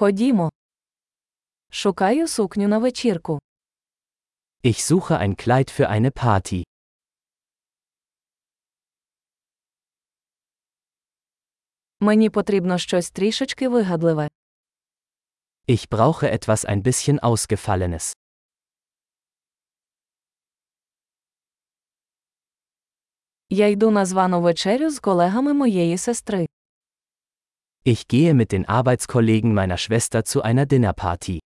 Ходімо. Шукаю сукню на вечірку. Ich suche ein Kleid für eine Party. Мені потрібно щось трішечки вигадливе. Ich brauche etwas ein bisschen Ausgefallenes. Я йду на звану вечерю з колегами моєї сестри. Ich gehe mit den Arbeitskollegen meiner Schwester zu einer Dinnerparty.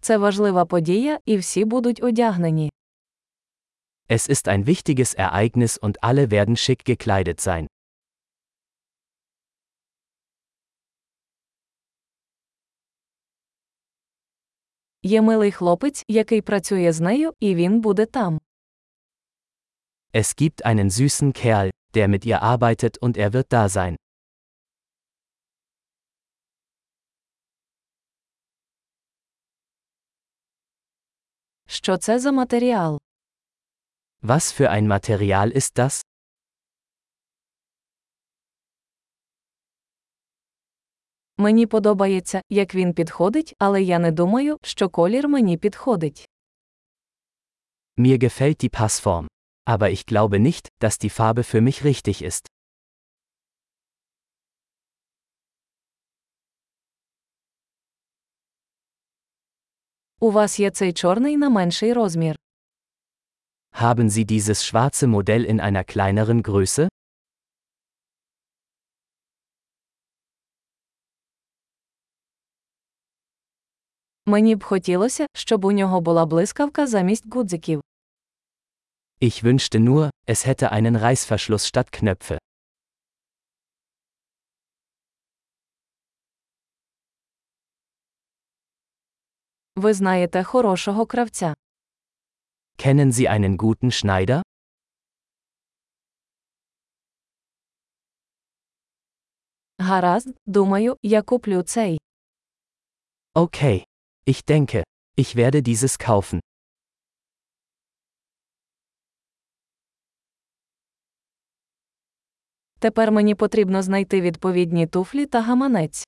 Це важлива подія, і всі будуть одягнені. Es ist ein wichtiges Ereignis und alle werden schick gekleidet sein. Є милий хлопець, який працює з нею, і він буде там. Es gibt einen süßen Kerl, der mit ihr arbeitet und er wird da sein. Що це за матеріал? Was für ein Material ist das? Мені подобається, як він підходить, але я не думаю, що колір мені підходить. Mir gefällt die Passform. Aber ich glaube nicht, dass die Farbe für mich richtig ist. У вас є цей чорний на менший розмір. Haben Sie dieses schwarze Modell in einer kleineren Größe? Мені б хотілося, щоб у нього була блискавка замість гудзиків. Ich wünschte nur, es hätte einen Reißverschluss statt Knöpfe. Ви знаєте хорошого кравця. Kennen Sie einen guten Schneider? Гаразд, думаю, я куплю цей. Okay. Ich denke, ich werde dieses kaufen. Тепер мені потрібно знайти відповідні туфлі та гаманець.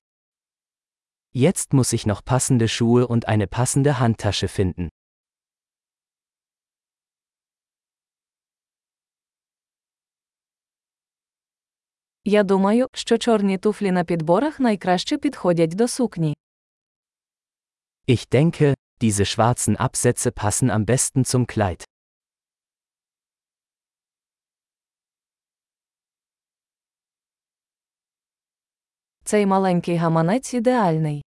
Jetzt muss ich noch passende Schuhe und eine passende Handtasche finden. Я думаю, що чорні туфлі на підборах найкраще підходять до сукні. Ich denke, diese schwarzen Absätze passen am besten zum Kleid. Цей маленький гаманець ідеальний.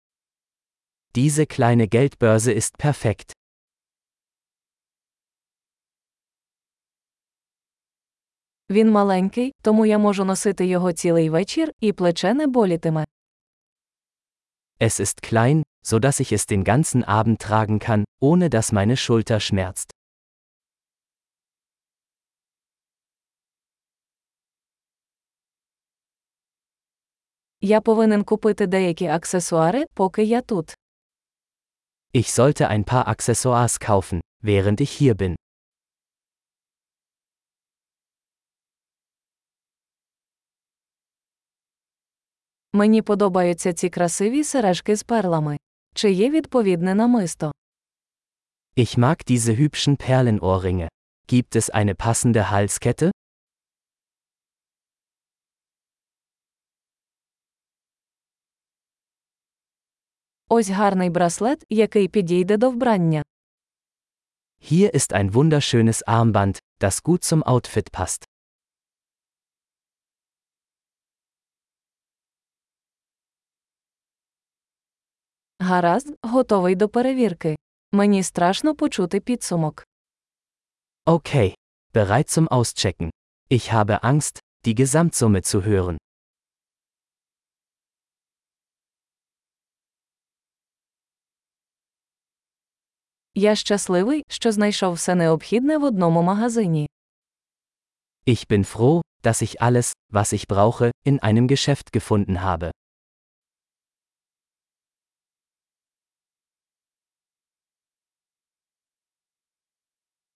Diese kleine Geldbörse ist perfekt. Він маленький, тому я можу носити його цілий вечір, і плече не болітиме. Es ist klein, so dass ich es den ganzen Abend tragen kann, ohne dass meine Schulter schmerzt. Я повинен купити деякі аксесуари, поки я тут. Ich sollte ein paar Accessoires kaufen, während ich hier bin. Мені подобаються ці красиві сережки з перлами. Чи є відповідне намисто? Ich mag diese hübschen Perlenohrringe. Gibt es eine passende Halskette? Ось гарний браслет, який підійде до вбрання. Hier ist ein wunderschönes Armband, das gut zum Outfit passt. Гаразд, готовий до перевірки. Мені страшно почути підсумок. Okay, bereit zum Auschecken. Ich habe Angst, die Gesamtsumme zu hören. Я щасливий, що знайшов все необхідне в одному магазині. Ich bin froh, dass ich alles, was ich brauche, in einem Geschäft gefunden habe.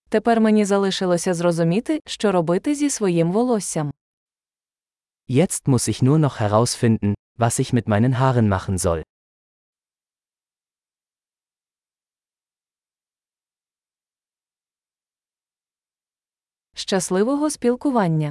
Тепер мені залишилося зрозуміти, що робити зі своїм волоссям. Jetzt muss ich nur noch herausfinden, was ich mit meinen Haaren machen soll. Щасливого спілкування!